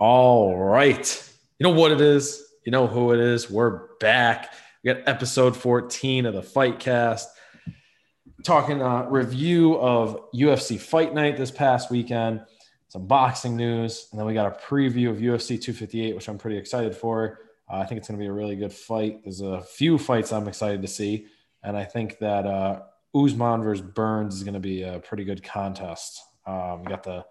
All right. You know what it is? You know who it is? We're back. We got episode 14 of the Fight Cast. Talking uh, review of UFC Fight Night this past weekend, some boxing news, and then we got a preview of UFC 258, which I'm pretty excited for. Uh, I think it's going to be a really good fight. There's a few fights I'm excited to see, and I think that uh, Usman versus Burns is going to be a pretty good contest. Um, we got the,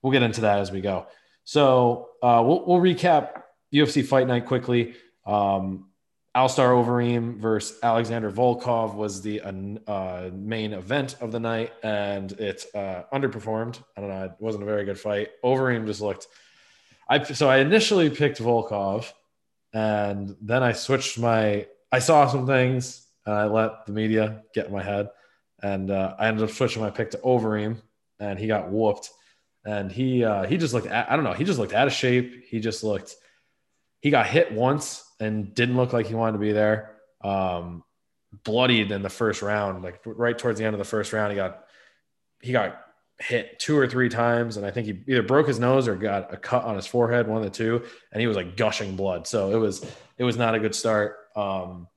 we'll get into that as we go. So uh, we'll, we'll recap UFC Fight Night quickly. Um, Alistair Overeem versus Alexander Volkov was the uh, main event of the night, and it uh, underperformed. I don't know; it wasn't a very good fight. Overeem just looked. I so I initially picked Volkov, and then I switched my. I saw some things, and I let the media get in my head, and uh, I ended up switching my pick to Overeem, and he got whooped and he uh, he just looked I don't know he just looked out of shape. He just looked he got hit once and didn't look like he wanted to be there. Um, bloodied in the first round, like right towards the end of the first round, he got he got hit two or three times, and I think he either broke his nose or got a cut on his forehead, one of the two, and he was like gushing blood. So it was it was not a good start. Um,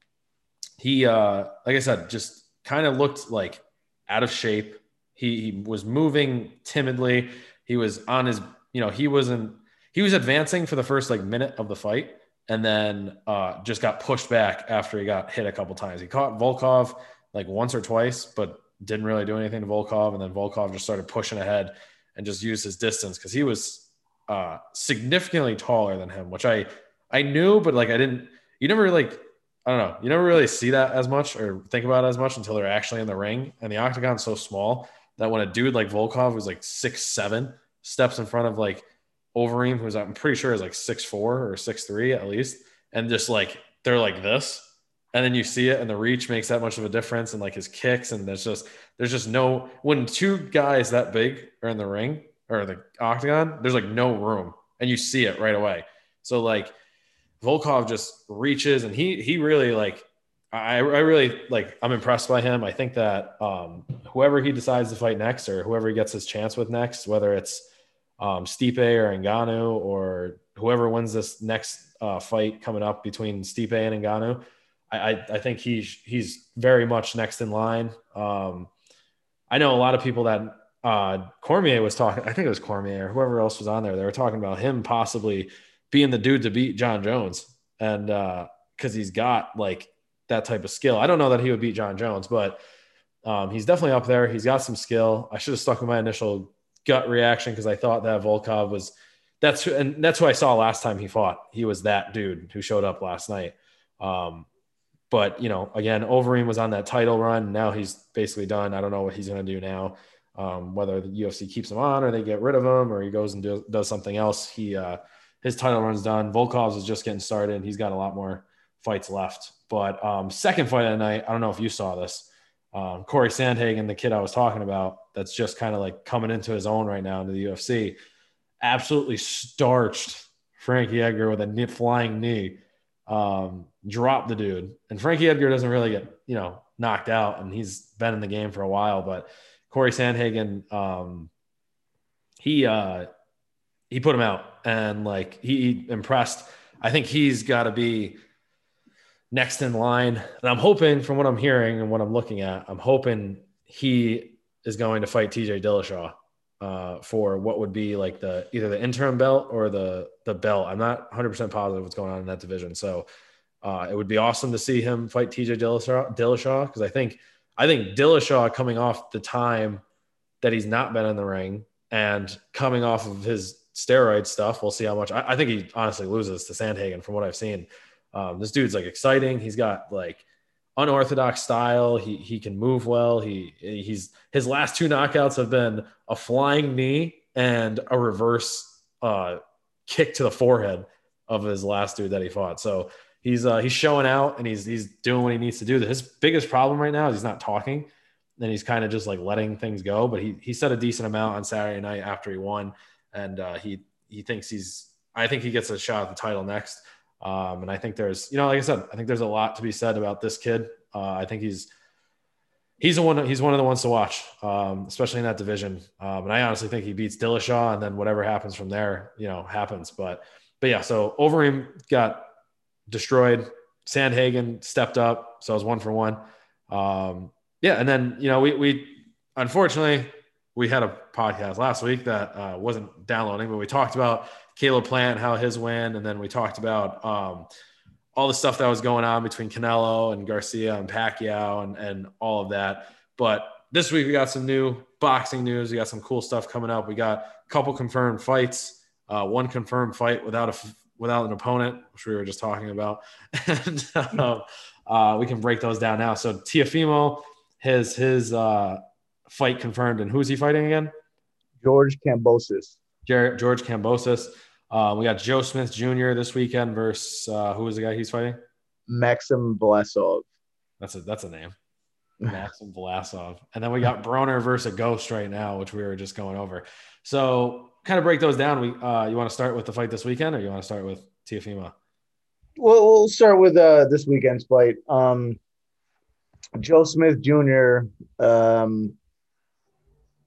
he uh, like I said, just kind of looked like out of shape. He, he was moving timidly he was on his, you know, he wasn't, he was advancing for the first like minute of the fight and then uh, just got pushed back after he got hit a couple times. He caught Volkov like once or twice, but didn't really do anything to Volkov. And then Volkov just started pushing ahead and just used his distance because he was uh, significantly taller than him, which I I knew, but like I didn't. You never like I don't know. You never really see that as much or think about it as much until they're actually in the ring. And the octagon's so small that when a dude like Volkov who's like six seven steps in front of like Overeem, who's I'm pretty sure is like six four or six three at least, and just like they're like this, and then you see it, and the reach makes that much of a difference, and like his kicks, and there's just there's just no when two guys that big are in the ring or the octagon, there's like no room, and you see it right away. So like Volkov just reaches, and he he really like I, I really like I'm impressed by him. I think that um, whoever he decides to fight next or whoever he gets his chance with next, whether it's um, Stipe or Ngannou or whoever wins this next uh, fight coming up between Stipe and Ngannou, I, I, I, think he's he's very much next in line. Um, I know a lot of people that uh, Cormier was talking. I think it was Cormier or whoever else was on there. They were talking about him possibly being the dude to beat Jon Jones, and because uh, he's got like that type of skill. I don't know that he would beat Jon Jones, but um, he's definitely up there. He's got some skill. I should have stuck with my initial gut reaction because I thought that Volkov was that's and that's who I saw last time he fought. He was that dude who showed up last night. Um, but you know, again, Overeem was on that title run. Now he's basically done. I don't know what he's going to do now. Um, whether the UFC keeps him on or they get rid of him or he goes and do, does something else. He uh, his title run's done. Volkov's is just getting started. He's got a lot more fights left. But um, second fight of the night, I don't know if you saw this. Um, Corey Sandhagen, the kid I was talking about, that's just kind of like coming into his own right now into the UFC, absolutely starched Frankie Edgar with a flying knee, um, dropped the dude. And Frankie Edgar doesn't really get, you know, knocked out, and he's been in the game for a while. But Corey Sandhagen, um, he uh, he put him out, and like he impressed. I think he's got to be next in line. And I'm hoping, from what I'm hearing and what I'm looking at, I'm hoping he is going to fight TJ Dillashaw uh, for what would be like the either the interim belt or the the belt. I'm not 100 percent positive what's going on in that division. So uh, it would be awesome to see him fight TJ Dillashaw Dillashaw because I think I think Dillashaw coming off the time that he's not been in the ring and coming off of his steroid stuff, we'll see how much. I, I think he honestly loses to Sandhagen from what I've seen. Um, this dude's like exciting. He's got like unorthodox style. He he can move well. He he's his last two knockouts have been a flying knee and a reverse uh, kick to the forehead of his last dude that he fought. So he's uh, he's showing out and he's he's doing what he needs to do. His biggest problem right now is he's not talking and he's kind of just like letting things go. But he he said a decent amount on Saturday night after he won, and uh, he he thinks he's. I think he gets a shot at the title next. Um, and I think there's, you know, like I said, I think there's a lot to be said about this kid. Uh, I think he's he's the one. He's one of the ones to watch, um, especially in that division. Um, and I honestly think he beats Dillashaw, and then whatever happens from there, you know, happens. But but yeah, so Overeem got destroyed. Sandhagen stepped up, so it was one for one. Um, yeah, and then you know we we unfortunately we had a podcast last week that uh, wasn't downloading, but we talked about Caleb Plant, how his win, and then we talked about um, all the stuff that was going on between Canelo and Garcia and Pacquiao and, and all of that. But this week we got some new boxing news. We got some cool stuff coming up. We got a couple confirmed fights, uh, one confirmed fight without a without an opponent, which we were just talking about, and uh, uh, we can break those down now. So Teofimo his his uh, fight confirmed, and who's he fighting again? George Kambosos. George Kambosos. Uh, we got Joe Smith Jr. this weekend versus uh, who was the guy he's fighting? Maxim Vlasov. That's a that's a name. Maxim Vlasov. And then we got Broner versus a Ghost right now, which we were just going over. So kind of break those down. We uh, you want to start with the fight this weekend, or you want to start with Teofimo? Well, we'll start with uh, this weekend's fight. Um, Joe Smith Jr. Um,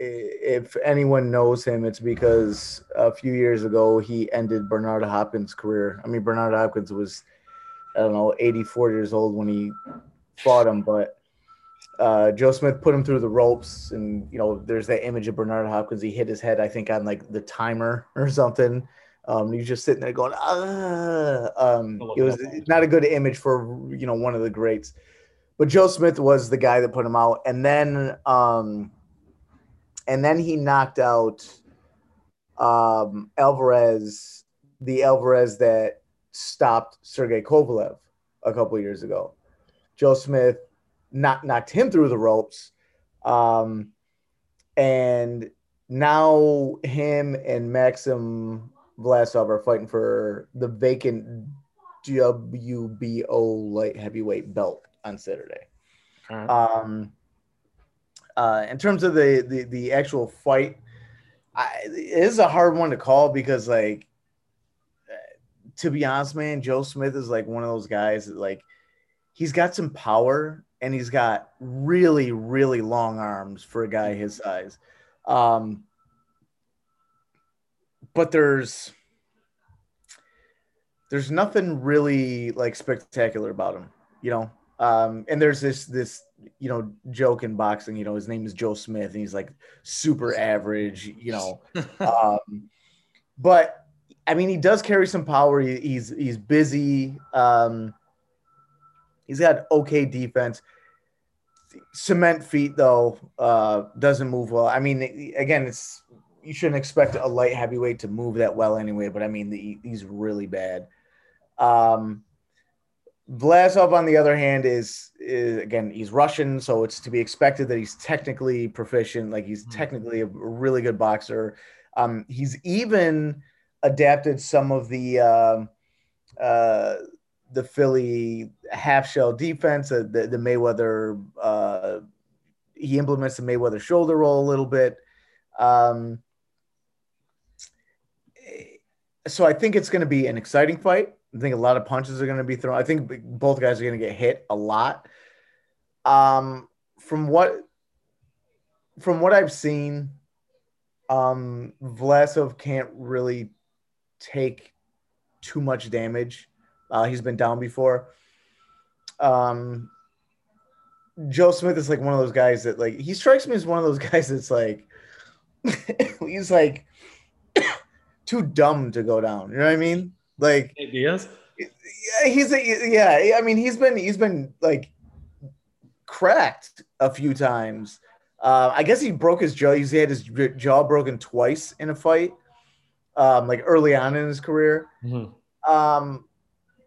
if anyone knows him, it's because a few years ago he ended Bernard Hopkins' career. I mean, Bernard Hopkins was, I don't know, 84 years old when he fought him, but uh, Joe Smith put him through the ropes. And, you know, there's that image of Bernard Hopkins. He hit his head, I think, on like the timer or something. Um, he's just sitting there going, ah. Um, it was not a good image for, you know, one of the greats. But Joe Smith was the guy that put him out. And then, um, and then he knocked out um, Alvarez, the Alvarez that stopped Sergey Kovalev a couple years ago. Joe Smith knocked knocked him through the ropes, um, and now him and Maxim Vlasov are fighting for the vacant WBO light heavyweight belt on Saturday. Um, uh, in terms of the, the the actual fight, I, it is a hard one to call because like to be honest, man, Joe Smith is like one of those guys that like he's got some power and he's got really really long arms for a guy his size. Um, but there's there's nothing really like spectacular about him, you know. Um, and there's this this you know joke in boxing. You know, his name is Joe Smith, and he's like super average. You know, um, but I mean, he does carry some power. He, he's he's busy. Um, he's got okay defense. Cement feet though uh, doesn't move well. I mean, again, it's you shouldn't expect a light heavyweight to move that well anyway. But I mean, the, he's really bad. Um, Vlasov, on the other hand, is, is, again he's Russian, so it's to be expected that he's technically proficient. Like he's mm-hmm. technically a really good boxer. Um, he's even adapted some of the uh, uh, the Philly half shell defense, uh, the, the Mayweather. Uh, he implements the Mayweather shoulder roll a little bit. Um, so I think it's going to be an exciting fight. I think a lot of punches are going to be thrown. I think both guys are going to get hit a lot. Um, from what from what I've seen, um, Vlasov can't really take too much damage. Uh, he's been down before. Um, Joe Smith is like one of those guys that like he strikes me as one of those guys that's like he's like too dumb to go down. You know what I mean? Like ideas. Yeah, he's a, yeah. I mean, he's been he's been like cracked a few times. Uh, I guess he broke his jaw. He had his jaw broken twice in a fight, um, like early on in his career. Mm-hmm. Um,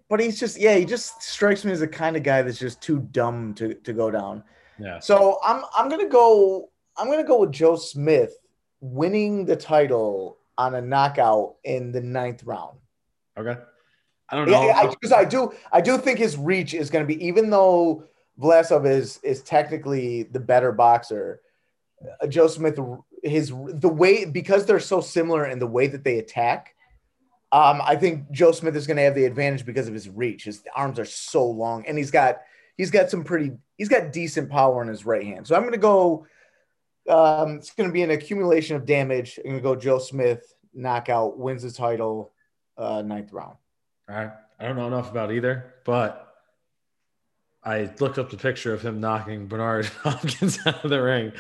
but he's just yeah, he just strikes me as the kind of guy that's just too dumb to to go down. Yeah. So I'm I'm gonna go I'm gonna go with Joe Smith winning the title on a knockout in the ninth round. Okay. I don't know. Because I, I, do, I do think his reach is going to be, even though Vlasov is is technically the better boxer. Uh, Joe Smith, his the way because they're so similar in the way that they attack. Um, I think Joe Smith is going to have the advantage because of his reach. His arms are so long, and he's got he's got some pretty he's got decent power in his right hand. So I'm gonna go. Um, it's gonna be an accumulation of damage. I'm gonna go Joe Smith knockout wins the title, uh, ninth round. All right. I don't know enough about either, but I looked up the picture of him knocking Bernard Hopkins out of the ring,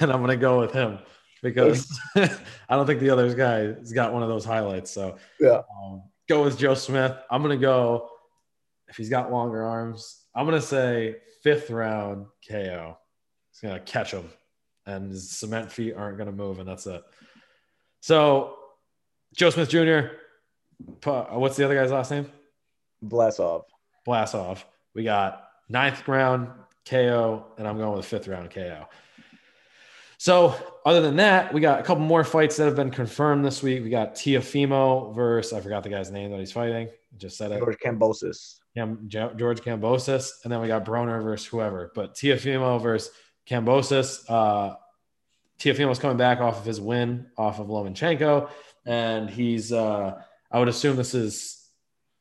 and I'm gonna go with him because I don't think the other guy has got one of those highlights. So Yeah. um, go with Joe Smith. I'm gonna go if he's got longer arms. I'm gonna say fifth round KO. He's gonna catch him, and his cement feet aren't gonna move, and that's it. So Joe Smith Jr. pu- What's the other guy's last name? Blasov. Blasov. We got ninth round KO, and I'm going with fifth round KO. So, other than that, we got a couple more fights that have been confirmed this week. We got Teofimo versus I forgot the guy's name that he's fighting. I just said it. George Kambosos. Cam, George Kambosos, and then we got Broner versus whoever. But Teofimo versus Kambosos. Uh, Teofimo's coming back off of his win off of Lomachenko, and he's. Uh, I would assume this is.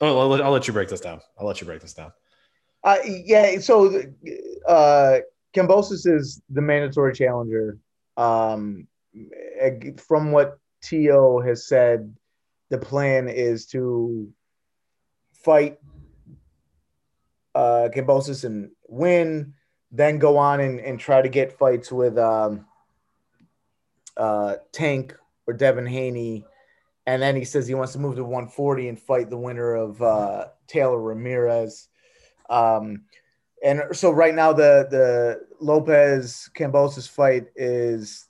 Oh, I'll let, I'll let you break this down. I'll let you break this down. Uh, yeah. So, uh, Kambosos is the mandatory challenger. Um, from what To has said, the plan is to fight uh, Kambosos and win, then go on and, and try to get fights with um, uh, Tank or Devin Haney. And then he says he wants to move to 140 and fight the winner of uh, Taylor Ramirez. Um, and so right now the the Lopez Kambosos fight is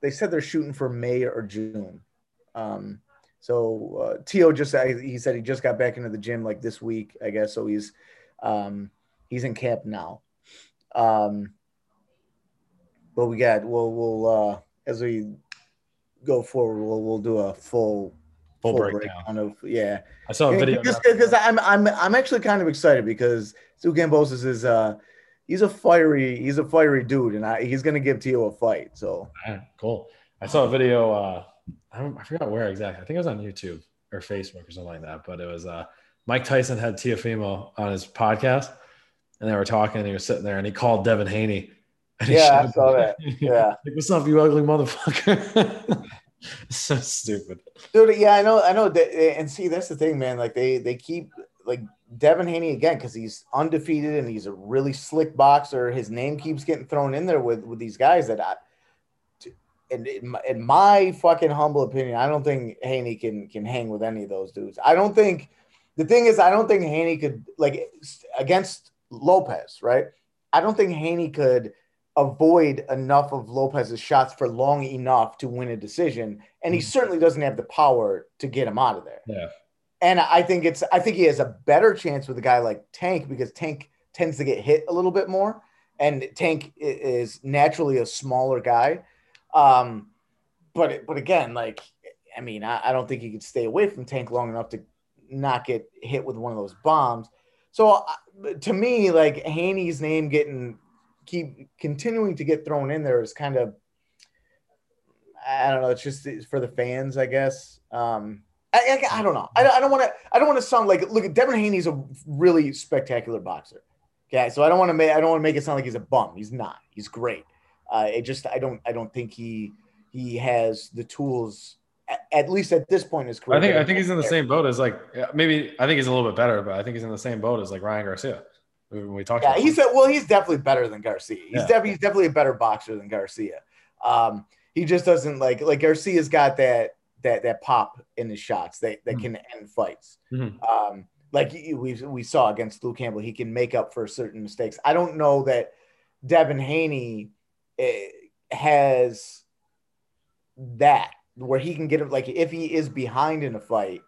they said they're shooting for May or June. Um, so uh, Tio just he said he just got back into the gym like this week, I guess. So he's um, he's in camp now. Um, but we got we'll we'll uh, as we go forward, we'll we'll do a full Full breakdown. of yeah. I saw a video. because I'm I'm I'm actually kind of excited because Stu Kambosos is uh he's a fiery he's a fiery dude and I, he's gonna give Tio a fight. So cool. I saw a video. Uh, I don't. I forgot where exactly. I think it was on YouTube or Facebook or something like that. But it was uh, Mike Tyson had Teofimo on his podcast, and they were talking. and He was sitting there, and he called Devin Haney. Yeah, I saw that. Yeah. like, what's up, you ugly motherfucker? so stupid. dude, yeah, I know, I know that and see that's the thing, man. Like they they keep like Devin Haney again because he's undefeated and he's a really slick boxer. His name keeps getting thrown in there with with these guys that I and in my, in my fucking humble opinion, I don't think Haney can can hang with any of those dudes. I don't think the thing is, I don't think Haney could like against Lopez, right? I don't think Haney could avoid enough of Lopez's shots for long enough to win a decision, and he Mhm. certainly doesn't have the power to get him out of there. Yeah. And I think it's I think he has a better chance with a guy like Tank because Tank tends to get hit a little bit more, and Tank is naturally a smaller guy. Um, but but again, like I mean, I, I don't think he could stay away from Tank long enough to not get hit with one of those bombs. So uh, to me, like Haney's name getting keep continuing to get thrown in there is kind of I don't know. It's just it's for the fans, I guess. Um, I, I, I don't know. I, I don't want to. I don't want to sound like look. Devin Haney's a really spectacular boxer. Okay, so I don't want to make. I don't want to make it sound like he's a bum. He's not. He's great. Uh, it just. I don't. I don't think he he has the tools. At, at least at this point in his career. I think I think he's in the same boat as like maybe I think he's a little bit better, but I think he's in the same boat as like Ryan Garcia. When we talked Yeah, about he's a, well. He's definitely better than Garcia. He's Yeah. definitely he's definitely a better boxer than Garcia. Um, he just doesn't like like Garcia's got that that that pop in his shots that that Mhm. can end fights. Mhm. Um, like we we saw against Luke Campbell, he can make up for certain mistakes. I don't know that Devin Haney eh, has that where he can get it like if he is behind in a fight,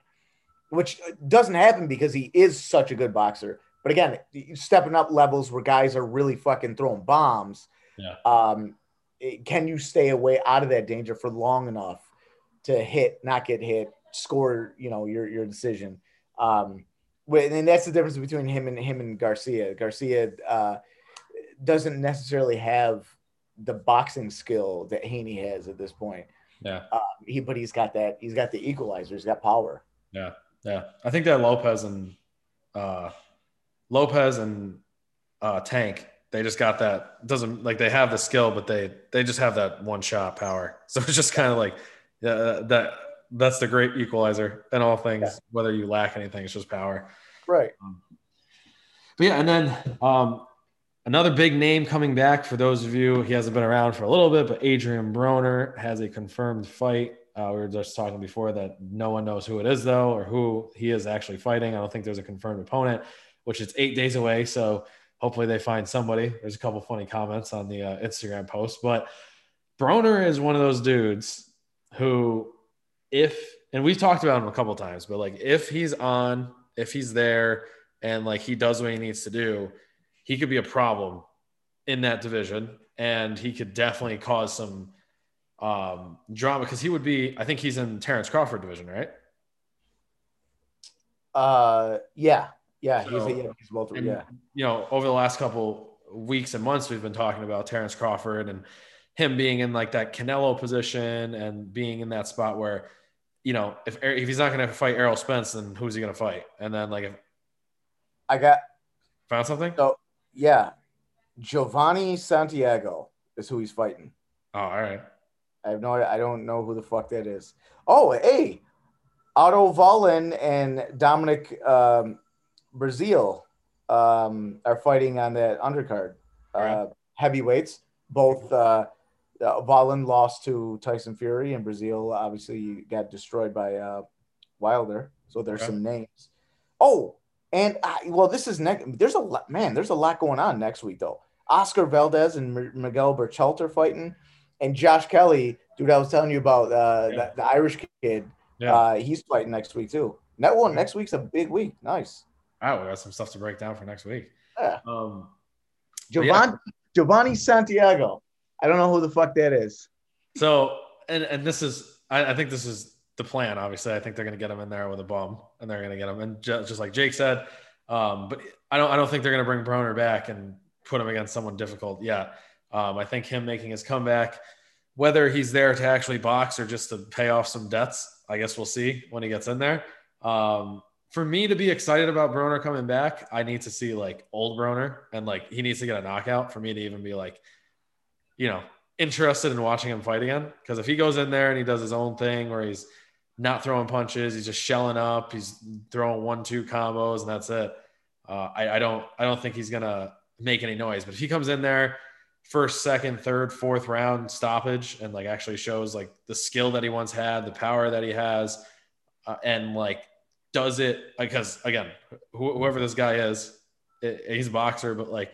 which doesn't happen because he is such a good boxer. But again, stepping up levels where guys are really fucking throwing bombs. Yeah. Um, can you stay away out of that danger for long enough to hit, not get hit, score, you know, your your decision? Um, and that's the difference between him and him and Garcia. Garcia uh, doesn't necessarily have the boxing skill that Haney has at this point. Yeah. Um, he, but he's got that. He's got the equalizer. He's got power. Yeah, yeah. I think that Lopez and uh, Lopez and uh, Tank, they just got that doesn't like they have the skill, but they they just have that one shot power. So it's just kind of like yeah, that that's the great equalizer in all things. Yeah. Whether you lack anything, it's just power. Right. Um, but yeah, and then um, another big name coming back for those of you he hasn't been around for a little bit, but Adrian Broner has a confirmed fight. Uh, we were just talking before that no one knows who it is though, or who he is actually fighting. I don't think there's a confirmed opponent, which is eight days away. So hopefully they find somebody. There's a couple funny comments on the uh, Instagram post, but Broner is one of those dudes who, if and we've talked about him a couple times, but like if he's on, if he's there, and like he does what he needs to do, he could be a problem in that division, and he could definitely cause some um, drama because he would be. I think he's in Terrence Crawford division, right? Uh, yeah, yeah, so, he's, yeah, he's both. And, yeah, you know, over the last couple weeks and months, we've been talking about Terrence Crawford and him being in like that Canelo position and being in that spot where, you know, if if he's not going to fight Errol Spence, then who's he going to fight? And then like if I got found something. So yeah, Jovanie Santiago is who he's fighting. Oh, all right. I have no. I don't know who the fuck that is. Oh, hey, Otto Wallin and Dominic um, Breazeale um, are fighting on that undercard. Uh, right. Heavyweights, both. Uh, uh, lost to Tyson Fury, and Breazeale obviously got destroyed by uh, Wilder. So there's some names. Oh, and uh, well, this is next. There's a lot, man. There's a lot going on next week though. Oscar Valdez and M- Miguel Berchelt are fighting, and Josh Kelly, dude. I was telling you about uh, yeah. the, the, Irish kid. Yeah. Uh, he's fighting next week too. That one next week's a big week. Nice. Wow, we got some stuff to break down for next week. Yeah. Um, Jovanie, yeah. Jovanie Santiago. I don't know who the fuck that is. So, and and this is, I, I think this is the plan. Obviously, I think they're going to get him in there with a bum, and they're going to get him. And just, just like Jake said, um, but I don't, I don't think they're going to bring Broner back and put him against someone difficult Yeah, Um, I think him making his comeback, whether he's there to actually box or just to pay off some debts, I guess we'll see when he gets in there. Um, for me to be excited about Broner coming back, I need to see like old Broner and like he needs to get a knockout for me to even be like, you know, interested in watching him fight again. Because if he goes in there and he does his own thing where he's not throwing punches, he's just shelling up, he's throwing one two combos and that's it. Uh, I, I don't I don't think he's gonna make any noise. But if he comes in there first, second, third, fourth round stoppage and like actually shows like the skill that he once had, the power that he has, uh, and like does it because again, wh- whoever this guy is, it, he's a boxer, but like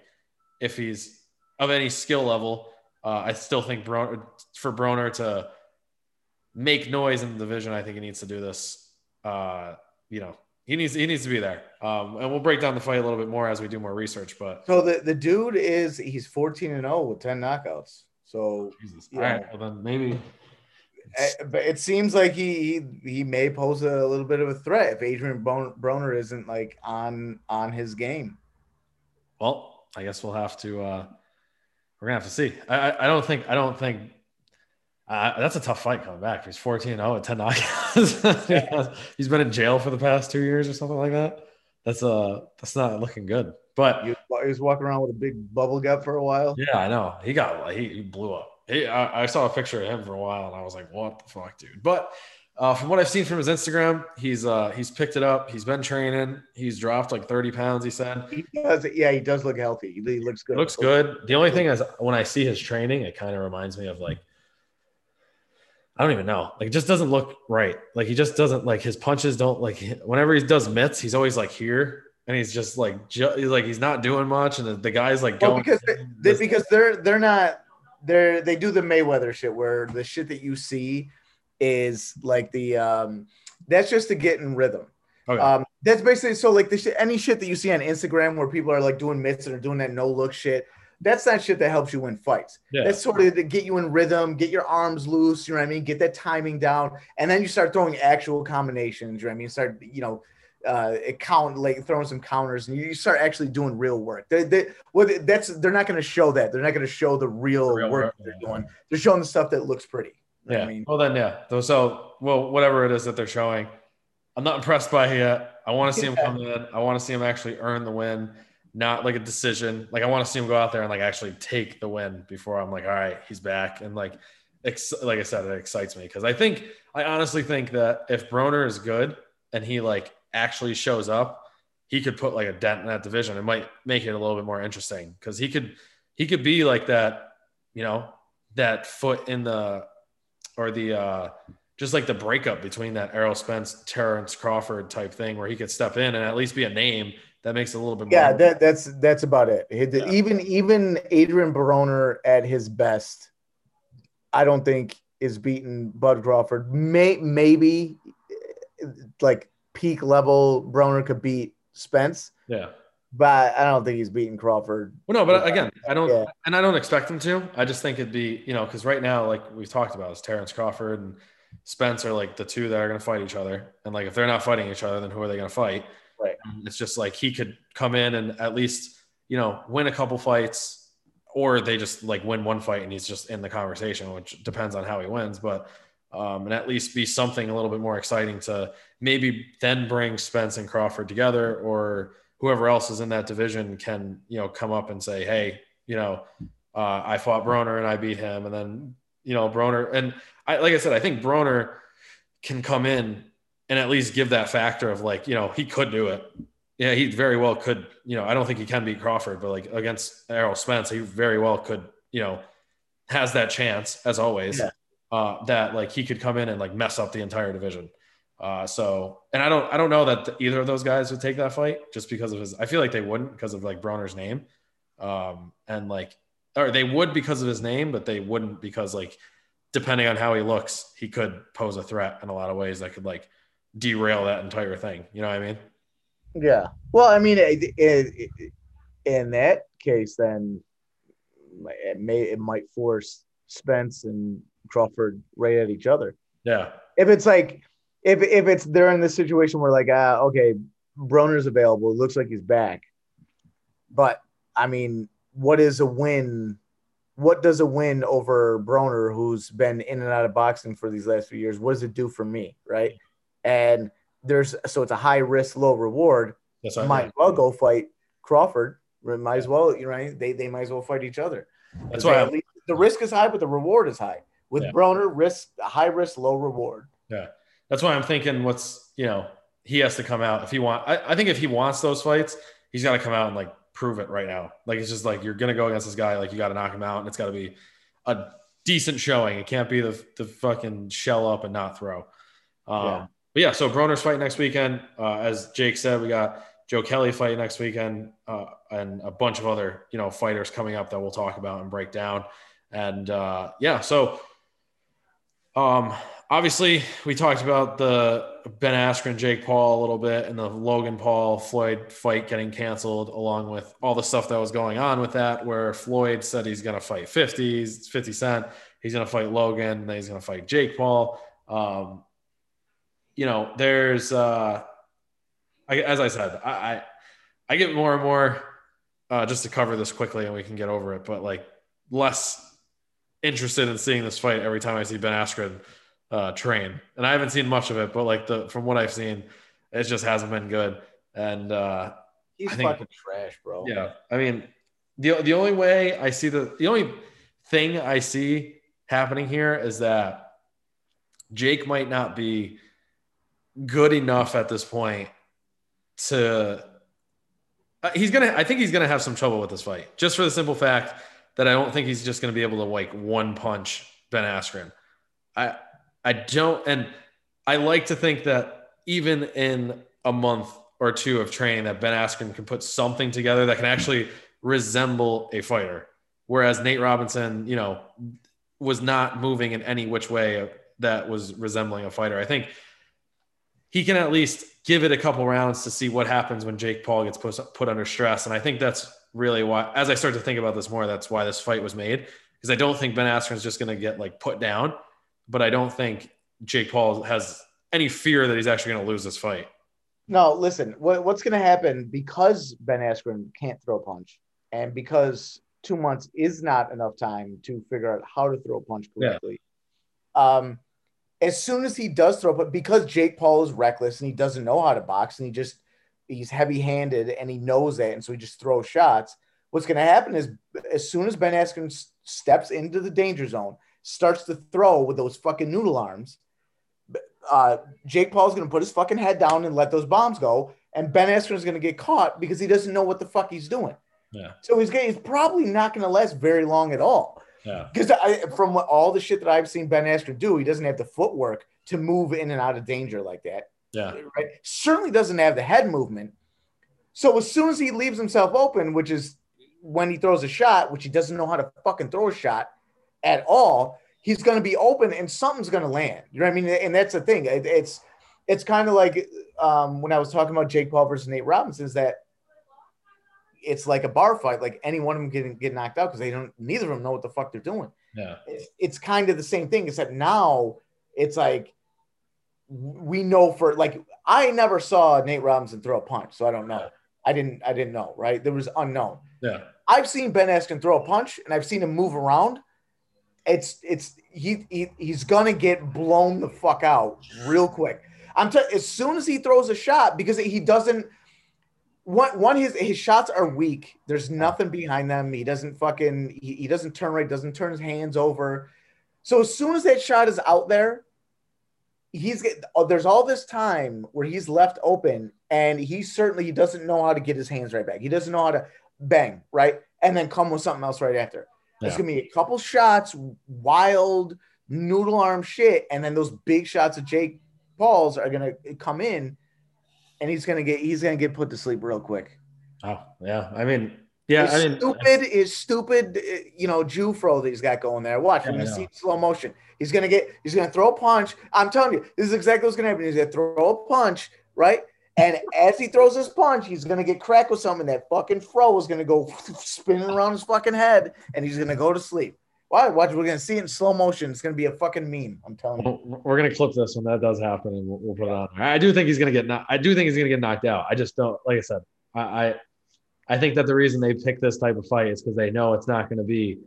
if he's of any skill level, uh, I still think Broner, for Broner to make noise in the division, I think he needs to do this. Uh, you know, he needs he needs to be there. Um, and we'll break down the fight a little bit more as we do more research. But so the, the dude is he's 14 and 0 with 10 knockouts. So Jesus. all right, well then maybe but it seems like he, he he may pose a little bit of a threat if Adrian Broner isn't like on on his game. Well, I guess we'll have to uh we're gonna have to see. I I don't think I don't think uh, that's a tough fight coming back. He's 14 0 at 10 knockouts. he's been in jail for the past two years or something like that. That's uh that's not looking good. But he was walking around with a big bubble gut for a while. Yeah, I know. He got he, he blew up. He, I, I, saw a picture of him for a while and I was like, what the fuck, dude? But uh, from what I've seen from his Instagram, he's uh he's picked it up. He's been training. He's dropped like 30 pounds, he said. He does yeah, he does look healthy. He, looks good. looks good. The only thing is when I see his training, it kind of reminds me of like I don't even know. Like, it just doesn't look right. Like, he just doesn't like his punches don't like. Whenever he does mitts, he's always like here, and he's just like, ju- like he's not doing much, and the, the guy's like going. Well, because they, they, because they're they're not they're they do the Mayweather shit where the shit that you see is like the um that's just to get in rhythm. Okay. Um, that's basically so like the shit, any shit that you see on Instagram where people are like doing mitts and are doing that no look shit that's not shit that helps you win fights. Yeah. That's sort of to get you in rhythm, get your arms loose, you know what I mean? Get that timing down. And then you start throwing actual combinations, you know what I mean? Start, you know, uh, count like throwing some counters and you start actually doing real work. They, they, well, that's they're not going to show that. They're not going to show the real, real work, work they're doing. They're showing the stuff that looks pretty. Yeah. I mean, well then, yeah. So, well, whatever it is that they're showing, I'm not impressed by it yet. I want to see yeah. him come in. I want to see him actually earn the win not like a decision. Like I want to see him go out there and like actually take the win before I'm like, all right, he's back. And like, ex- like I said, it excites me because I think I honestly think that if Broner is good and he like actually shows up, he could put like a dent in that division. It might make it a little bit more interesting because he could he could be like that, you know, that foot in the or the uh just like the breakup between that Errol Spence, Terrence Crawford type thing where he could step in and at least be a name that makes it a little bit Yeah, more. that, that's that's about it. Yeah. Even even Adrian Broner at his best, I don't think is beating Bud Crawford. May maybe like peak level Broner could beat Spence, yeah. but I don't think he's beating Crawford. Well, no, but again, I don't, Yeah. and I don't expect him to. I just think it'd be, you know, because right now, like we've talked about, is Terrence Crawford and Spence are like the two that are going to fight each other. And like if they're not fighting each other, then who are they going to fight? Right. And It's just like he could come in and at least, you know, win a couple fights, or they just like win one fight and he's just in the conversation, which depends on how he wins. But um, and at least be something a little bit more exciting to maybe then bring Spence and Crawford together, or whoever else is in that division can you know come up and say, hey, you know, uh, I fought Broner and I beat him, and then you know Broner and I like I said, I think Broner can come in and at least give that factor of like you know he could do it. Yeah, he very well could. You know, I don't think he can beat Crawford, but like against Errol Spence, he very well could. You know, has that chance as always. Yeah. Uh, that like he could come in and like mess up the entire division. Uh, so, and I don't, I don't know that either of those guys would take that fight just because of his. I feel like they wouldn't because of like Broner's name, um, and like, or they would because of his name, but they wouldn't because like, depending on how he looks, he could pose a threat in a lot of ways that could like derail that entire thing. You know what I mean? Yeah. Well, I mean, it, it, in that case, then it may it might force Spence and Crawford right at each other. Yeah, If it's like if if it's they're in this situation where like ah okay, Broner's available, it looks like he's back, but I mean, what is a win? What does a win over Broner, who's been in and out of boxing for these last few years, what does it do for me, right? And there's so it's a high risk, low reward that's I might as well go fight Crawford. Might as well, you know, they, they might as well fight each other. That's why. the risk is high, but the reward is high. With Yeah. Broner, risk high risk, low reward. Yeah, that's why I'm thinking. What's you know he has to come out if he want. I, I think if he wants those fights, he's got to come out and like prove it right now. Like it's just like you're gonna go against this guy. Like you got to knock him out, and it's got to be a decent showing. It can't be the the fucking shell up and not throw. Um, Yeah. But yeah, so Broner's fight next weekend. Uh, as Jake said, we got Joe Kelly fight next weekend, uh, and a bunch of other you know fighters coming up that we'll talk about and break down. And uh, yeah, so um, obviously, we talked about the Ben Askren, Jake Paul a little bit, and the Logan Paul Floyd fight getting canceled, along with all the stuff that was going on with that, where Floyd said he's going to fight 50, 50 Cent, he's going to fight Logan, and then he's going to fight Jake Paul. Um, you know, there's, uh, I, as I said, I, I, I get more and more, uh, just to cover this quickly and we can get over it, but like less interested in seeing this fight every time I see Ben Askren uh, train. And I haven't seen much of it, but like the from what I've seen, it just hasn't been good. And uh, He's I think- fucking trash, bro. yeah, I mean, the the only way I see the the only thing I see happening here is that Jake might not be good enough at this point to. Uh, he's gonna. I think he's gonna have some trouble with this fight, just for the simple fact that I don't think he's just gonna be able to like one punch Ben Askren. I I don't, and I like to think that even in a month or two of training, that Ben Askren can put something together that can actually resemble a fighter. Whereas Nate Robinson, you know, was not moving in any which way that was resembling a fighter. I think he can at least give it a couple rounds to see what happens when Jake Paul gets put, put under stress. And I think that's really why, as I start to think about this more, that's why this fight was made. Because I don't think Ben Askren is just going to get like put down, but I don't think Jake Paul has any fear that he's actually going to lose this fight. No, listen, what, what's going to happen because Ben Askren can't throw a punch and because two months is not enough time to figure out how to throw a punch Yeah. correctly. Um, as soon as he does throw, but because Jake Paul is reckless and he doesn't know how to box and he just he's heavy handed and he knows that, and so he just throws shots. What's going to happen is as soon as Ben Askren steps into the danger zone, starts to throw with those fucking noodle arms, uh, Jake Paul's going to put his fucking head down and let those bombs go, and Ben Askren is going to get caught because he doesn't know what the fuck he's doing. Yeah. So he's, gonna, he's probably not going to last very long at all. Yeah. Because I, from what, all the shit that I've seen Ben Askren do, he doesn't have the footwork to move in and out of danger like that. Yeah. Right? Certainly doesn't have the head movement. So as soon as he leaves himself open, which is when he throws a shot, which he doesn't know how to fucking throw a shot at all, he's going to be open and something's going to land. You know what I mean? And that's the thing. It, it's it's kind of like um, when I was talking about Jake Paul versus Nate Robinson, is that it's like a bar fight. Like any one of them can get knocked out because they don't. Neither of them know what the fuck they're doing. Yeah. It's, it's kind of the same thing, except now it's like we know for like I never saw Nate Robinson throw a punch, so I don't know. I didn't. I didn't know. Right? There was unknown. Yeah. I've seen Ben Askren throw a punch, and I've seen him move around. It's it's he, he he's gonna get blown the fuck out real quick. I'm t- as soon as he throws a shot because he doesn't. One one his his shots are weak. There's nothing behind them. He doesn't fucking he, he doesn't turn right. Doesn't turn his hands over. So as soon as that shot is out there, he's oh, there's all this time where he's left open, and he certainly he doesn't know how to get his hands right back. He doesn't know how to bang right and then come with something else right after. Yeah. It's gonna be a couple shots, wild noodle arm shit, and then those big shots of Jake Paul's are gonna come in, and he's gonna get he's gonna get put to sleep real quick. Oh, yeah. I mean, yeah. I mean, stupid is stupid, uh, you know, Jew fro that he's got going there. Watch, Yeah, gonna see slow motion. He's gonna get, he's gonna throw a punch. I'm telling you, this is exactly what's gonna happen. He's gonna throw a punch, right? And as he throws his punch, he's gonna get cracked with something. That fucking fro is gonna go spinning around his fucking head, and he's gonna go to sleep. Why? Watch, we're gonna see it in slow motion. It's gonna be a fucking meme. I'm telling you. We're gonna clip this when that does happen, and we'll, we'll put it on. I do think he's gonna get. Knocked, I do think he's gonna get knocked out. I just don't. Like I said, I, I, I think that the reason they pick this type of fight is because they know it's not gonna be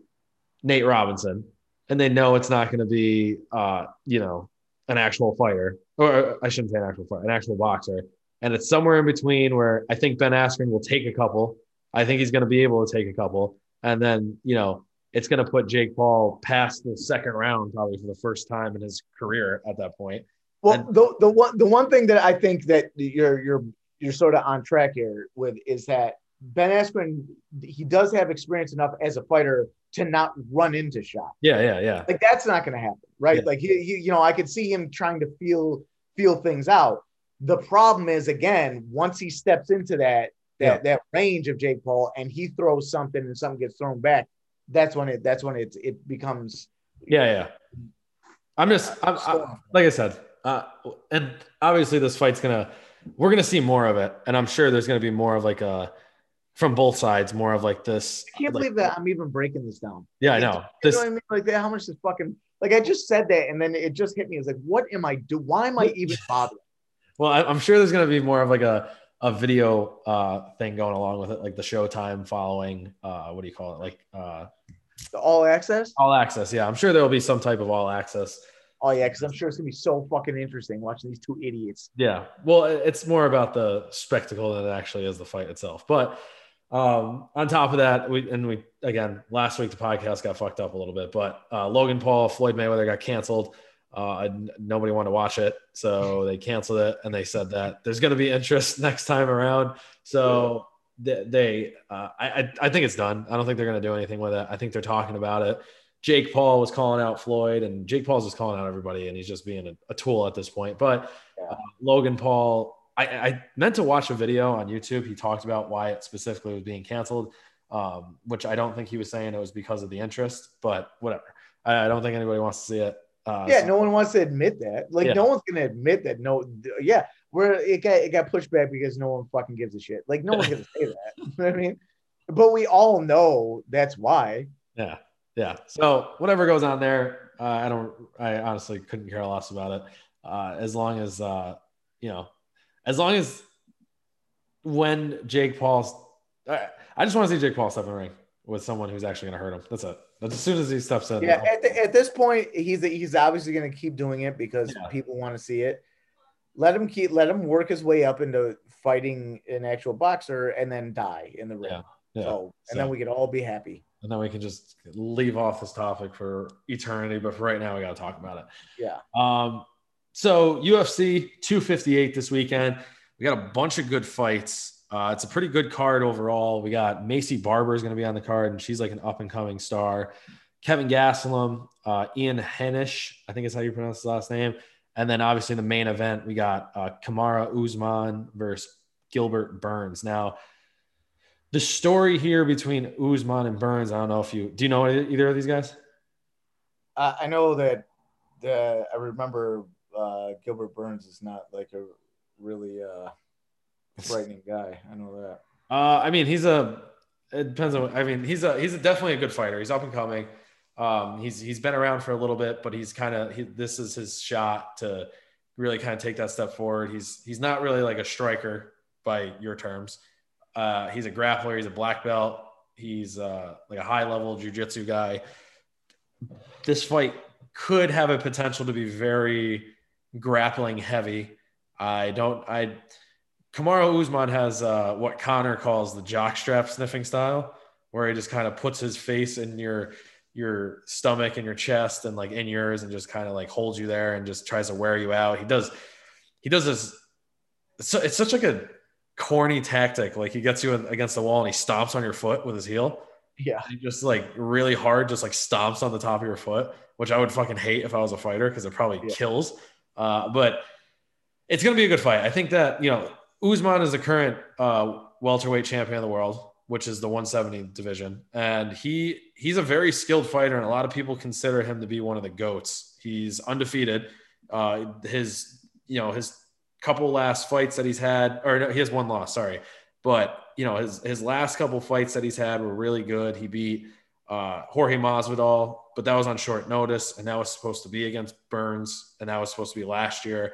Nate Robinson, and they know it's not gonna be, uh, you know, an actual fighter, or I shouldn't say an actual fighter, an actual boxer, and it's somewhere in between where I think Ben Askren will take a couple. I think he's gonna be able to take a couple, and then you know it's going to put Jake Paul past the second round probably for the first time in his career at that point. Well, And- the the one the one thing that I think that you're you're you're sort of on track here with is that Ben Askren he does have experience enough as a fighter to not run into shots. Yeah, yeah, yeah. Like that's not going to happen, right? Yeah. Like he, he, you know, I could see him trying to feel feel things out. The problem is again, once he steps into that that that range of Jake Paul and he throws something and something gets thrown back, that's when it that's when it it becomes Yeah, yeah. I'm just, I'm, I, like I said, uh, and obviously this fight's gonna, we're gonna see more of it, and I'm sure there's gonna be more of like a, from both sides, more of like this. I can't like- believe that I'm even breaking this down. Yeah, I know. You know. know what I mean? Like how much is fucking like I just said that and then it just hit me. It's like, what am I do? Why am I even bothering? well, I, I'm sure there's gonna be more of like a, a video uh thing going along with it, like the Showtime following, uh, what do you call it, like uh, The all access? all access. Yeah, I'm sure there will be some type of all access. Oh yeah, because I'm sure it's gonna be so fucking interesting watching these two idiots. Yeah. Well, it's more about the spectacle than it actually is the fight itself. But um, on top of that, we and we again last week the podcast got fucked up a little bit, but uh, Logan Paul, Floyd Mayweather got canceled. Uh, nobody wanted to watch it, so they canceled it, and they said that there's going to be interest next time around. So they, they uh, I, I I think it's done. I don't think they're going to do anything with it. I think they're talking about it. Jake Paul was calling out Floyd, and Jake Paul's just calling out everybody, and he's just being a, a tool at this point. But uh, Logan Paul, I, I meant to watch a video on YouTube. He talked about why it specifically was being canceled, um, which I don't think he was saying it was because of the interest, but whatever. I, I don't think anybody wants to see it. Uh, yeah, so- no one wants to admit that. Like Yeah. no one's gonna admit that. No, yeah, where it got it got pushed back because no one fucking gives a shit. Like no one's gonna say that. You know I mean? But we all know that's why. Yeah, yeah. So whatever goes on there, uh, I don't. I honestly couldn't care less about it. Uh, as long as uh, you know, as long as when Jake Paul's, I, I just want to see Jake Paul step in the ring with someone who's actually going to hurt him. That's it. That's as soon as he steps in. Yeah, at, the, at this point, he's he's obviously gonna keep doing it because Yeah. people want to see it. let him keep let him work his way up into fighting an actual boxer and then die in the ring. Yeah. Yeah. So and So- then we could all be happy. and then we can just leave off this topic for eternity. But for right now, we got to talk about it. Yeah. Um, so UFC 258 this weekend. We got a bunch of good fights. Uh, it's a pretty good card overall. We got Maycee Barber is going to be on the card, and she's like an up and coming star. Kelvin Gastelum, uh, Ian Heinisch, I think is how you pronounce his last name. And then obviously in the main event, we got uh, Kamaru Usman versus Gilbert Burns. Now, the story here between Usman and Burns, I don't know if you do you know either of these guys? Uh, I know that the I remember uh, Gilbert Burns is not like a really uh, frightening guy. I know that. Uh, I mean, he's a. It depends on. I mean, he's a he's a, definitely a good fighter. He's up and coming. Um, he's he's been around for a little bit, but he's kind of he, this is his shot to really kind of take that step forward. He's he's not really like a striker by your terms. Uh, he's a grappler. He's a black belt. He's uh, like a high level jujitsu guy. This fight could have a potential to be very grappling heavy. I don't. I Kamaru Usman has uh, what Conor calls the jockstrap sniffing style, where he just kind of puts his face in your your stomach and your chest and like in yours and just kind of like holds you there and just tries to wear you out. He does he does this. It's, so- it's such like a corny tactic. Like he gets you against the wall and he stomps on your foot with his heel. Yeah. He just like really hard, just like stomps on the top of your foot, which I would fucking hate if I was a fighter because it probably Yeah. kills. Uh, but it's gonna be a good fight. I think that you know Usman is the current uh, welterweight champion of the world, which is the 170 division, and he he's a very skilled fighter, and a lot of people consider him to be one of the goats. He's undefeated. Uh, his you know his couple last fights that he's had, or no, he has one loss. Sorry, but you know his his last couple fights that he's had were really good. He beat uh, Jorge Masvidal, but that was on short notice, and that was supposed to be against Burns, and that was supposed to be last year.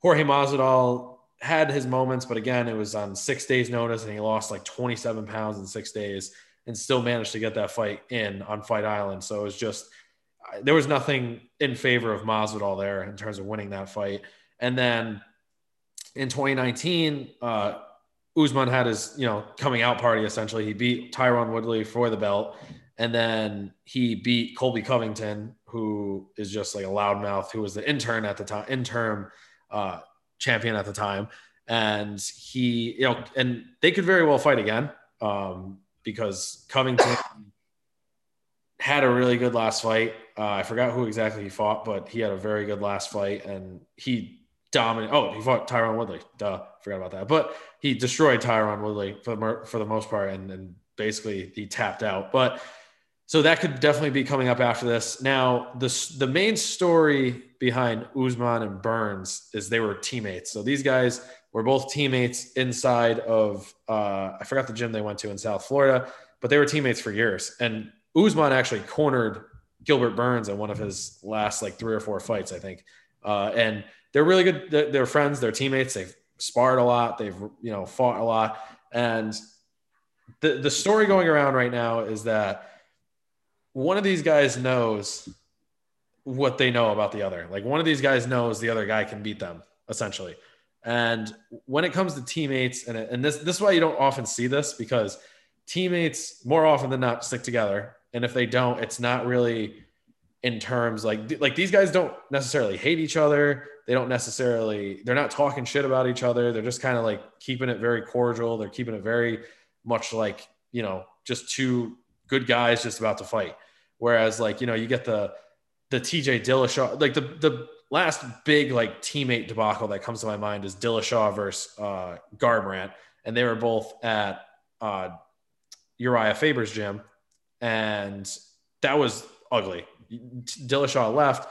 Jorge Masvidal had his moments, but again, it was on six days' notice, and he lost like 27 pounds in six days, and still managed to get that fight in on Fight Island. So it was just there was nothing in favor of Masvidal there in terms of winning that fight. And then in 2019, uh, Usman had his you know coming out party essentially. He beat Tyron Woodley for the belt, and then he beat Colby Covington, who is just like a loudmouth, who was the intern at the time, interim uh, champion at the time. And he, you know, and they could very well fight again um, because Covington had a really good last fight. Uh, I forgot who exactly he fought, but he had a very good last fight, and he dominated. Oh, he fought Tyron Woodley. Duh, forgot about that. But he destroyed Tyron Woodley for the for the most part, and, and basically he tapped out. But so that could definitely be coming up after this. Now, the the main story behind Usman and Burns is they were teammates. So these guys were both teammates inside of uh, I forgot the gym they went to in South Florida, but they were teammates for years. And Usman actually cornered Gilbert Burns in one of his last like three or four fights, I think. Uh, and they're really good. They're, they're friends. They're teammates. They've sparred a lot. They've you know fought a lot. And the the story going around right now is that one of these guys knows what they know about the other. Like one of these guys knows the other guy can beat them essentially. And when it comes to teammates, and and this this is why you don't often see this because teammates more often than not stick together, and if they don't, it's not really in terms like like these guys don't necessarily hate each other. They don't necessarily they're not talking shit about each other. They're just kind of like keeping it very cordial. They're keeping it very much like you know just two good guys just about to fight. Whereas like you know you get the the TJ Dillashaw like the the last big like teammate debacle that comes to my mind is Dillashaw versus uh, Garbrandt, and they were both at uh, Uriah Faber's gym, and that was ugly. Dillashaw left.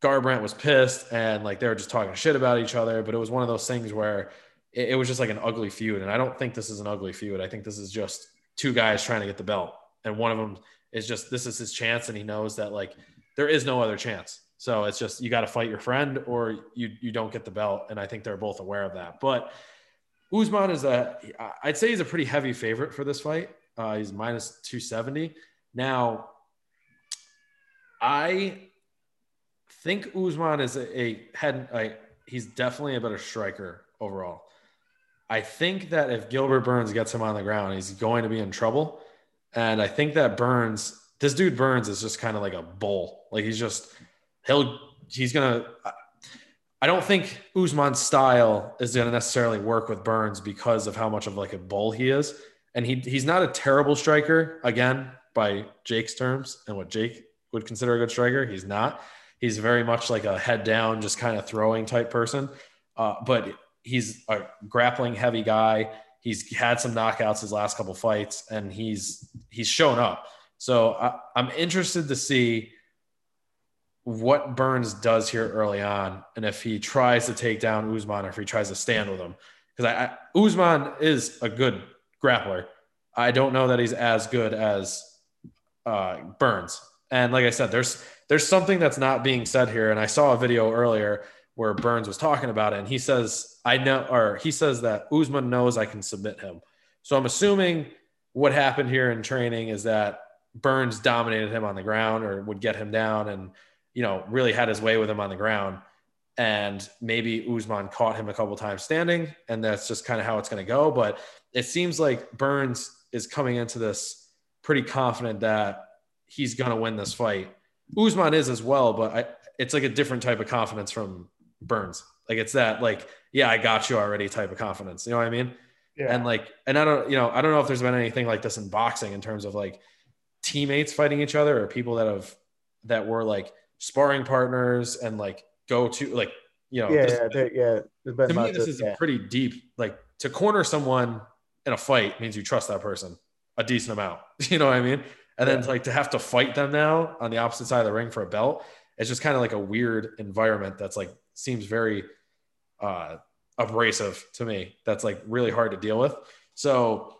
Garbrandt was pissed, and like they were just talking shit about each other. But it was one of those things where it, it was just like an ugly feud, and I don't think this is an ugly feud. I think this is just two guys trying to get the belt, and one of them is just this is his chance, and he knows that like there is no other chance. So it's just you got to fight your friend, or you you don't get the belt, and I think they're both aware of that. But Usman is a I'd say he's a pretty heavy favorite for this fight. Uh, he's minus two seventy now. I think Usman is a, a had a he's definitely a better striker overall. I think that if Gilbert Burns gets him on the ground, he's going to be in trouble. And I think that Burns, this dude Burns is just kind of like a bull. Like he's just he'll he's gonna I don't think Usman's style is going to necessarily work with Burns because of how much of like a bull he is. And he he's not a terrible striker again by Jake's terms and what Jake would consider a good striker. He's not. He's very much like a head down, just kind of throwing type person. Uh, but he's a grappling heavy guy. He's had some knockouts his last couple fights, and he's he's shown up. So I, I'm interested to see what Burns does here early on, and if he tries to take down Usman or if he tries to stand with him, because I, I, is a good grappler. I don't know that he's as good as uh, Burns. And like I said, there's there's something that's not being said here. And I saw a video earlier where Burns was talking about it, and he says, "I know," or he says that Usman knows I can submit him. So I'm assuming what happened here in training is that Burns dominated him on the ground or would get him down and you know, really had his way with him on the ground. And maybe Usman caught him a couple times standing, and that's just kind of how it's going to go. But it seems like Burns is coming into this pretty confident that he's going to win this fight. Usman is as well, but I, it's like a different type of confidence from Burns. Like it's that like, yeah, I got you already type of confidence. You know what I mean? Yeah. And like, and I don't, you know, I don't know if there's been anything like this in boxing in terms of like teammates fighting each other or people that have that were like sparring partners and like go to like you know yeah this, yeah, yeah to me this is yeah. pretty deep like to corner someone in a fight means you trust that person a decent amount you know what i mean and then like to have to fight them now on the opposite side of the ring for a belt it's just kind of like a weird environment that's like seems very uh abrasive to me that's like really hard to deal with so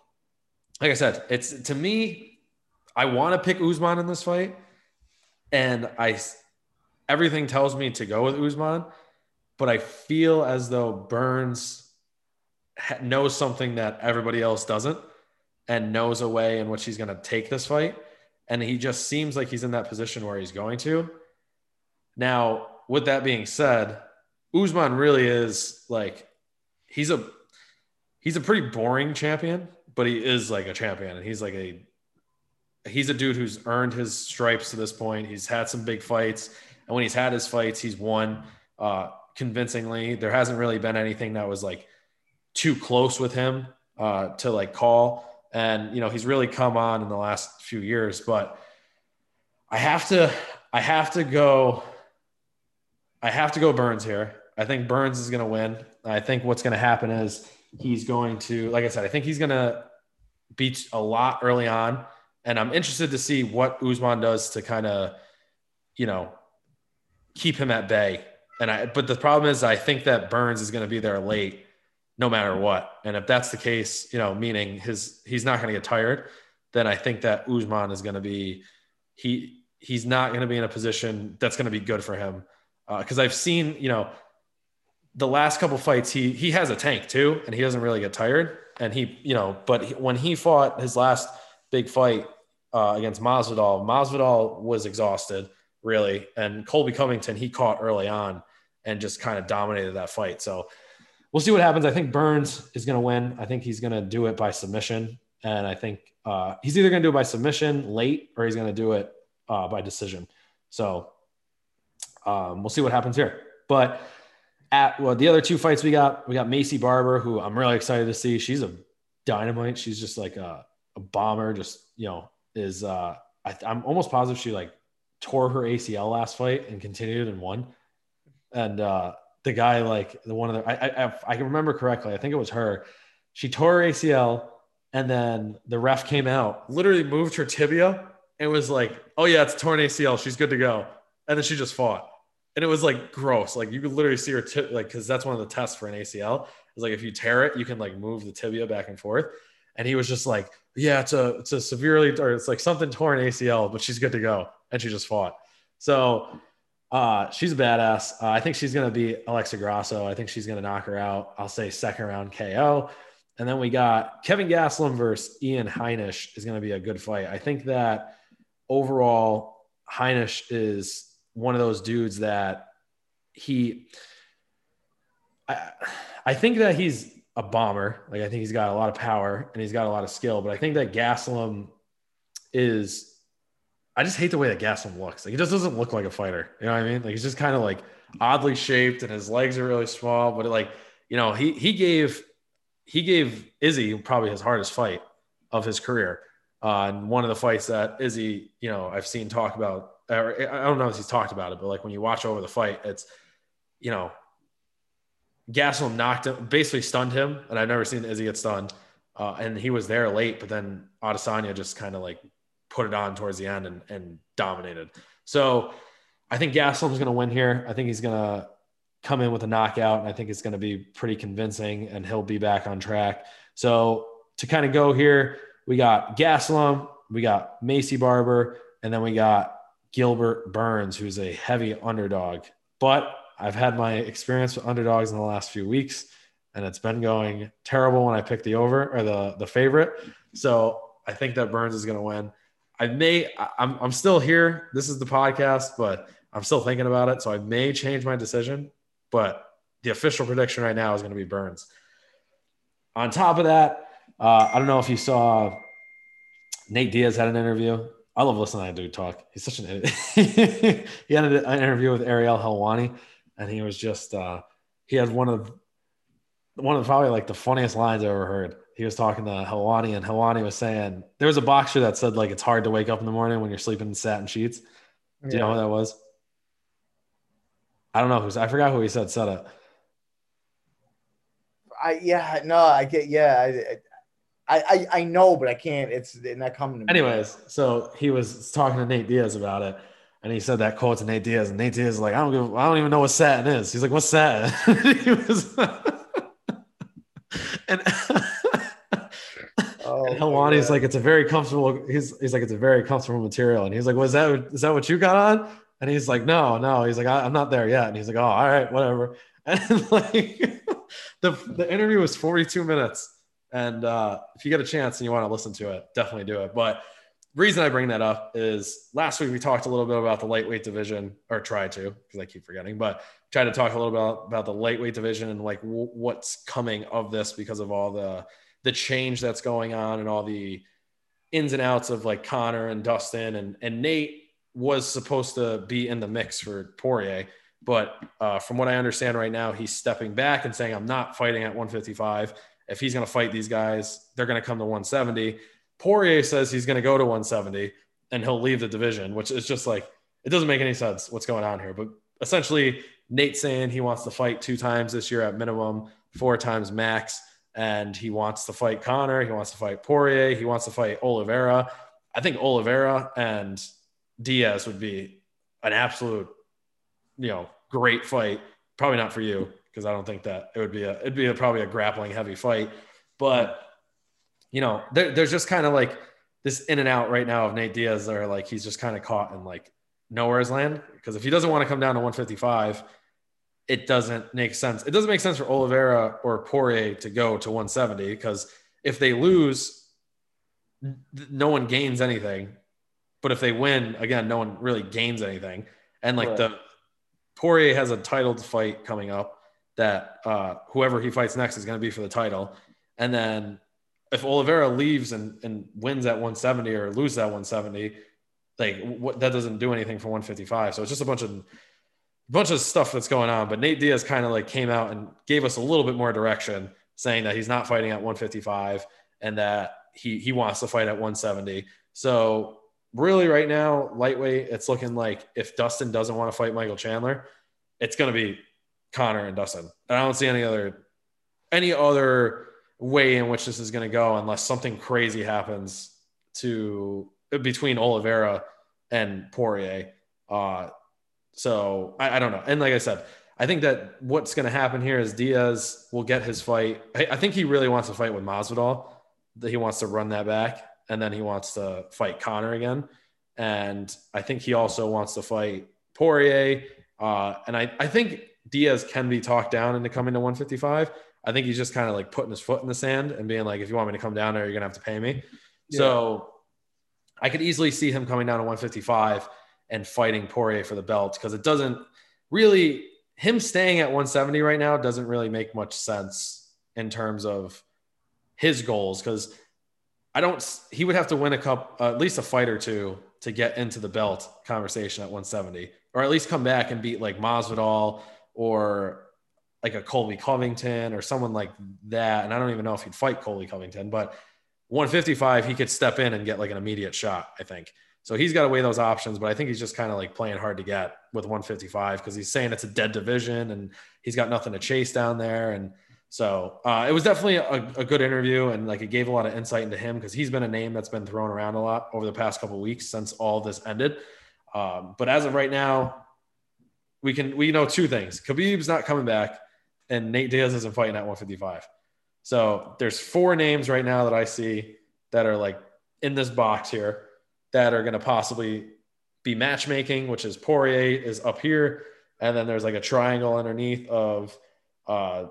like i said it's to me i want to pick Usman in this fight and i everything tells me to go with Usman, but I feel as though Burns knows something that everybody else doesn't and knows a way in which he's going to take this fight. And he just seems like he's in that position where he's going to. Now, with that being said, Usman really is like he's a he's a pretty boring champion, but he is like a champion and he's like a he's a dude who's earned his stripes to this point. He's had some big fights. And when he's had his fights, he's won uh, convincingly. There hasn't really been anything that was like too close with him uh, to like call. And you know, he's really come on in the last few years. But I have to, I have to go. I have to go Burns here. I think Burns is going to win. I think what's going to happen is he's going to, like I said, I think he's going to beat a lot early on. And I'm interested to see what Usman does to kind of, you know, keep him at bay. And I, but the problem is, I think that Burns is going to be there late, no matter what. And if that's the case, you know, meaning his he's not going to get tired, then I think that Usman is going to be he he's not going to be in a position that's going to be good for him. Because uh, I've seen, you know, the last couple fights he he has a tank too, and he doesn't really get tired. And he, you know, but he, when he fought his last big fight uh, against Masvidal, Masvidal was exhausted really. And Colby Covington, he caught early on and just kind of dominated that fight. So we'll see what happens. I think Burns is going to win. I think he's going to do it by submission. And I think uh, he's either going to do it by submission late or he's going to do it uh, by decision. So um, we'll see what happens here. But at well, the other two fights we got, we got Maycee Barber, who I'm really excited to see. She's a dynamite. She's just like a, a bomber. Just you know, is uh, I, I'm almost positive she like tore her ACL last fight and continued and won. And uh, the guy, like the one of the, I, I, I can remember correctly. I think it was her. She tore her ACL, and then the ref came out, literally moved her tibia, and was like, "Oh yeah, it's torn ACL. She's good to go." And then she just fought, and it was like gross. Like you could literally see her tip, like because that's one of the tests for an ACL. It's like if you tear it, you can like move the tibia back and forth. And he was just like, "Yeah, it's a it's a severely or it's like something torn ACL, but she's good to go." and she just fought. So uh, she's a badass. Uh, I think she's going to be Alexa Grasso. I think she's going to knock her out. I'll say second round KO. And then we got Kelvin Gastelum versus Ian Heinisch is going to be a good fight. I think that overall, Heinisch is one of those dudes that he I, I think that he's a bomber. Like I think he's got a lot of power and he's got a lot of skill. But I think that Gastelum is. I just hate the way that Gastelum looks. Like he just doesn't look like a fighter. You know what I mean? Like he's just kind of like oddly shaped and his legs are really small. But like you know, he he gave he gave Izzy probably his hardest fight of his career. Uh, and one of the fights that Izzy, you know, I've seen talk about, or I don't know if he's talked about it, but like when you watch over the fight, it's, you know, Gastelum knocked him, basically stunned him, and I've never seen Izzy get stunned. Uh, and he was there late, but then Adesanya just kind of like put it on towards the end and, and dominated. So I think Gastelum's going to win here. I think he's going to come in with a knockout, and I think it's going to be pretty convincing, and he'll be back on track. So to kind of go here, we got Gastelum, we got Maycee Barber, and then we got Gilbert Burns, who's a heavy underdog. But I've had my experience with underdogs in the last few weeks, and it's been going terrible when I pick the over or the the favorite. So I think that Burns is going to win. I may, I'm, I'm still here. This is the podcast, but I'm still thinking about it. So I may change my decision, but the official prediction right now is going to be Burns. On top of that, uh, I don't know if you saw Nate Diaz had an interview. I love listening to that dude talk. He's such an idiot. he had an interview with Ariel Helwani, and he was just uh, he had one of one of probably like the funniest lines I ever heard. He was talking to Helwani, and Helwani was saying there was a boxer that said like it's hard to wake up in the morning when you're sleeping in satin sheets. Do you know who that was? I don't know who's. I forgot who he said said it. I yeah no I get yeah I, I I know but I can't it's not coming to me. Anyways, so he was talking to Nate Diaz about it, and he said that quote to Nate Diaz, and Nate Diaz is like, I don't give, I don't even know what satin is. He's like, what's satin? he was, and, oh, and Helwani's like, it's a very comfortable. He's he's like, it's a very comfortable material, and he's like, was that is that what you got on? And he's like, no, no. He's like, I, am not there yet. And he's like, oh, all right, whatever. And like, the the interview was 42 minutes. And uh, if you get a chance and you want to listen to it, definitely do it. But reason I bring that up is last week we talked a little bit about the lightweight division, or tried to, because I keep forgetting, but tried to talk a little bit about, about the lightweight division and like w- what's coming of this because of all the the change that's going on and all the ins and outs of like Conor and Dustin and and Nate was supposed to be in the mix for Poirier. But uh, from what I understand right now, he's stepping back and saying, I'm not fighting at 155. If he's going to fight these guys, they're going to come to 170. Poirier says he's going to go to 170 and he'll leave the division, which is just like, it doesn't make any sense what's going on here. But essentially, Nate saying he wants to fight two times this year at minimum, four times max. And he wants to fight Conor. He wants to fight Poirier. He wants to fight Oliveira. I think Oliveira and Diaz would be an absolute, you know, great fight. Probably not for you because I don't think that it would be a it'd be a, probably a grappling heavy fight. But you know, there, there's just kind of like this in and out right now of Nate Diaz. Or like he's just kind of caught in like nowhere's land because if he doesn't want to come down to 155, it doesn't make sense. It doesn't make sense for Oliveira or Poirier to go to 170 because if they lose, no one gains anything but if they win, again, no one really gains anything. And like right. the Poirier has a title fight coming up that uh, whoever he fights next is going to be for the title. And then if Oliveira leaves and, and wins at 170 or loses at 170, like what that doesn't do anything for 155. So it's just a bunch of bunch of stuff that's going on. But Nate Diaz kind of like came out and gave us a little bit more direction, saying that he's not fighting at 155 and that he he wants to fight at 170. So really right now, lightweight, it's looking like if Dustin doesn't want to fight Michael Chandler, it's going to be Conor and Dustin. And I don't see any other any other way in which this is going to go unless something crazy happens to between Oliveira and Poirier. Uh, so I, I, don't know. And like I said, I think that what's going to happen here is Diaz will get his fight. I, I think he really wants to fight with Masvidal. That he wants to run that back and then he wants to fight Conor again. And I think he also wants to fight Poirier. Uh, and I, I think Diaz can be talked down into coming to 155. I think he's just kind of like putting his foot in the sand and being like, if you want me to come down there, you're going to have to pay me. Yeah. So I could easily see him coming down to 155 and fighting Poirier for the belt because it doesn't really, him staying at 170 right now doesn't really make much sense in terms of his goals because I don't. He would have to win a cup, uh, at least a fight or two, to get into the belt conversation at 170, or at least come back and beat like Masvidal or like a Colby Covington or someone like that. And I don't even know if he'd fight Colby Covington, but 155, he could step in and get like an immediate shot, I think. So he's got to weigh those options, but I think he's just kind of like playing hard to get with 155 because he's saying it's a dead division and he's got nothing to chase down there. And so uh, it was definitely a, a, good interview and like it gave a lot of insight into him because he's been a name that's been thrown around a lot over the past couple weeks since all this ended. Um, but as of right now, we can we know two things: Khabib's not coming back, and Nate Diaz isn't fighting at 155. So there's four names right now that I see that are like in this box here that are going to possibly be matchmaking, which is Poirier is up here, and then there's like a triangle underneath of uh,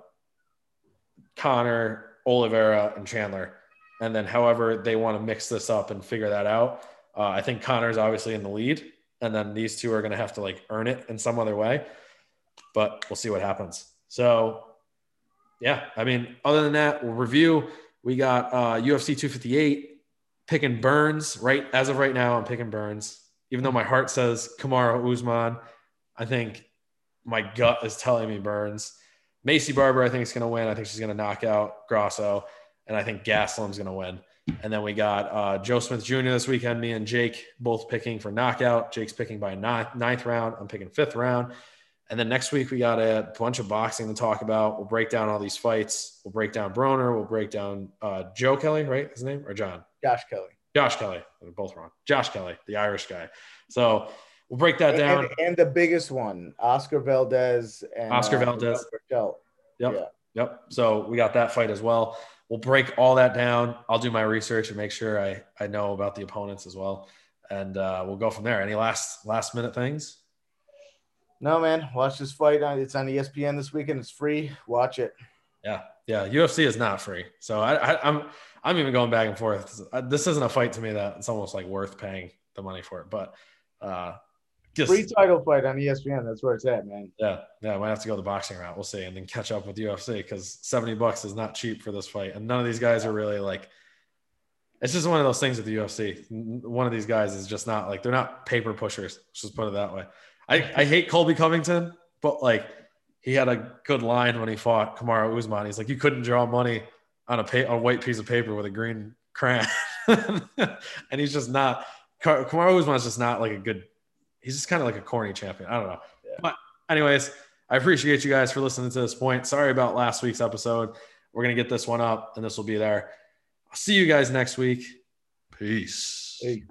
Conor, Oliveira, and Chandler. And then, however, they want to mix this up and figure that out. Uh, I think Conor's obviously in the lead, and then these two are going to have to like earn it in some other way. But we'll see what happens. So, yeah, I mean, other than that, we'll review. We got uh, UFC 258 picking Burns right as of right now. I'm picking Burns, even though my heart says Kamaru Usman. I think my gut is telling me Burns. Maycee Barber, I think is going to win. I think she's going to knock out Grasso, and I think Gastelum's going to win. And then we got uh, Joe Smith Jr. this weekend. Me and Jake both picking for knockout. Jake's picking by ninth, ninth round. I'm picking fifth round. And then next week we got a bunch of boxing to talk about. We'll break down all these fights. We'll break down Broner. We'll break down uh, Joe Kelly, right? His name or John? Josh Kelly. Josh Kelly. They're both wrong. Josh Kelly, the Irish guy. So we'll break that down. And, and the biggest one, Oscar Valdez and Oscar uh, Valdez. Yep. Yeah. Yep. So we got that fight as well. We'll break all that down. I'll do my research and make sure I, I know about the opponents as well. And uh, we'll go from there. Any last last minute things? No, man. Watch this fight. It's on ESPN this weekend. It's free. Watch it. Yeah, yeah. UFC is not free, so I, I, I'm I'm even going back and forth. This isn't a fight to me that it's almost like worth paying the money for it. But uh, just, free title fight on ESPN. That's where it's at, man. Yeah, yeah. I might have to go the boxing route. We'll see, and then catch up with UFC because seventy bucks is not cheap for this fight, and none of these guys are really like. It's just one of those things with the UFC. One of these guys is just not like they're not paper pushers. Let's just put it that way. I, I hate Colby Covington, but like he had a good line when he fought Kamaru Usman. He's like, you couldn't draw money on a, pa- a white piece of paper with a green crayon, and he's just not. Kamaru Usman is just not like a good. He's just kind of like a corny champion. I don't know. Yeah. But anyways, I appreciate you guys for listening to this point. Sorry about last week's episode. We're gonna get this one up, and this will be there. I'll see you guys next week. Peace. Hey.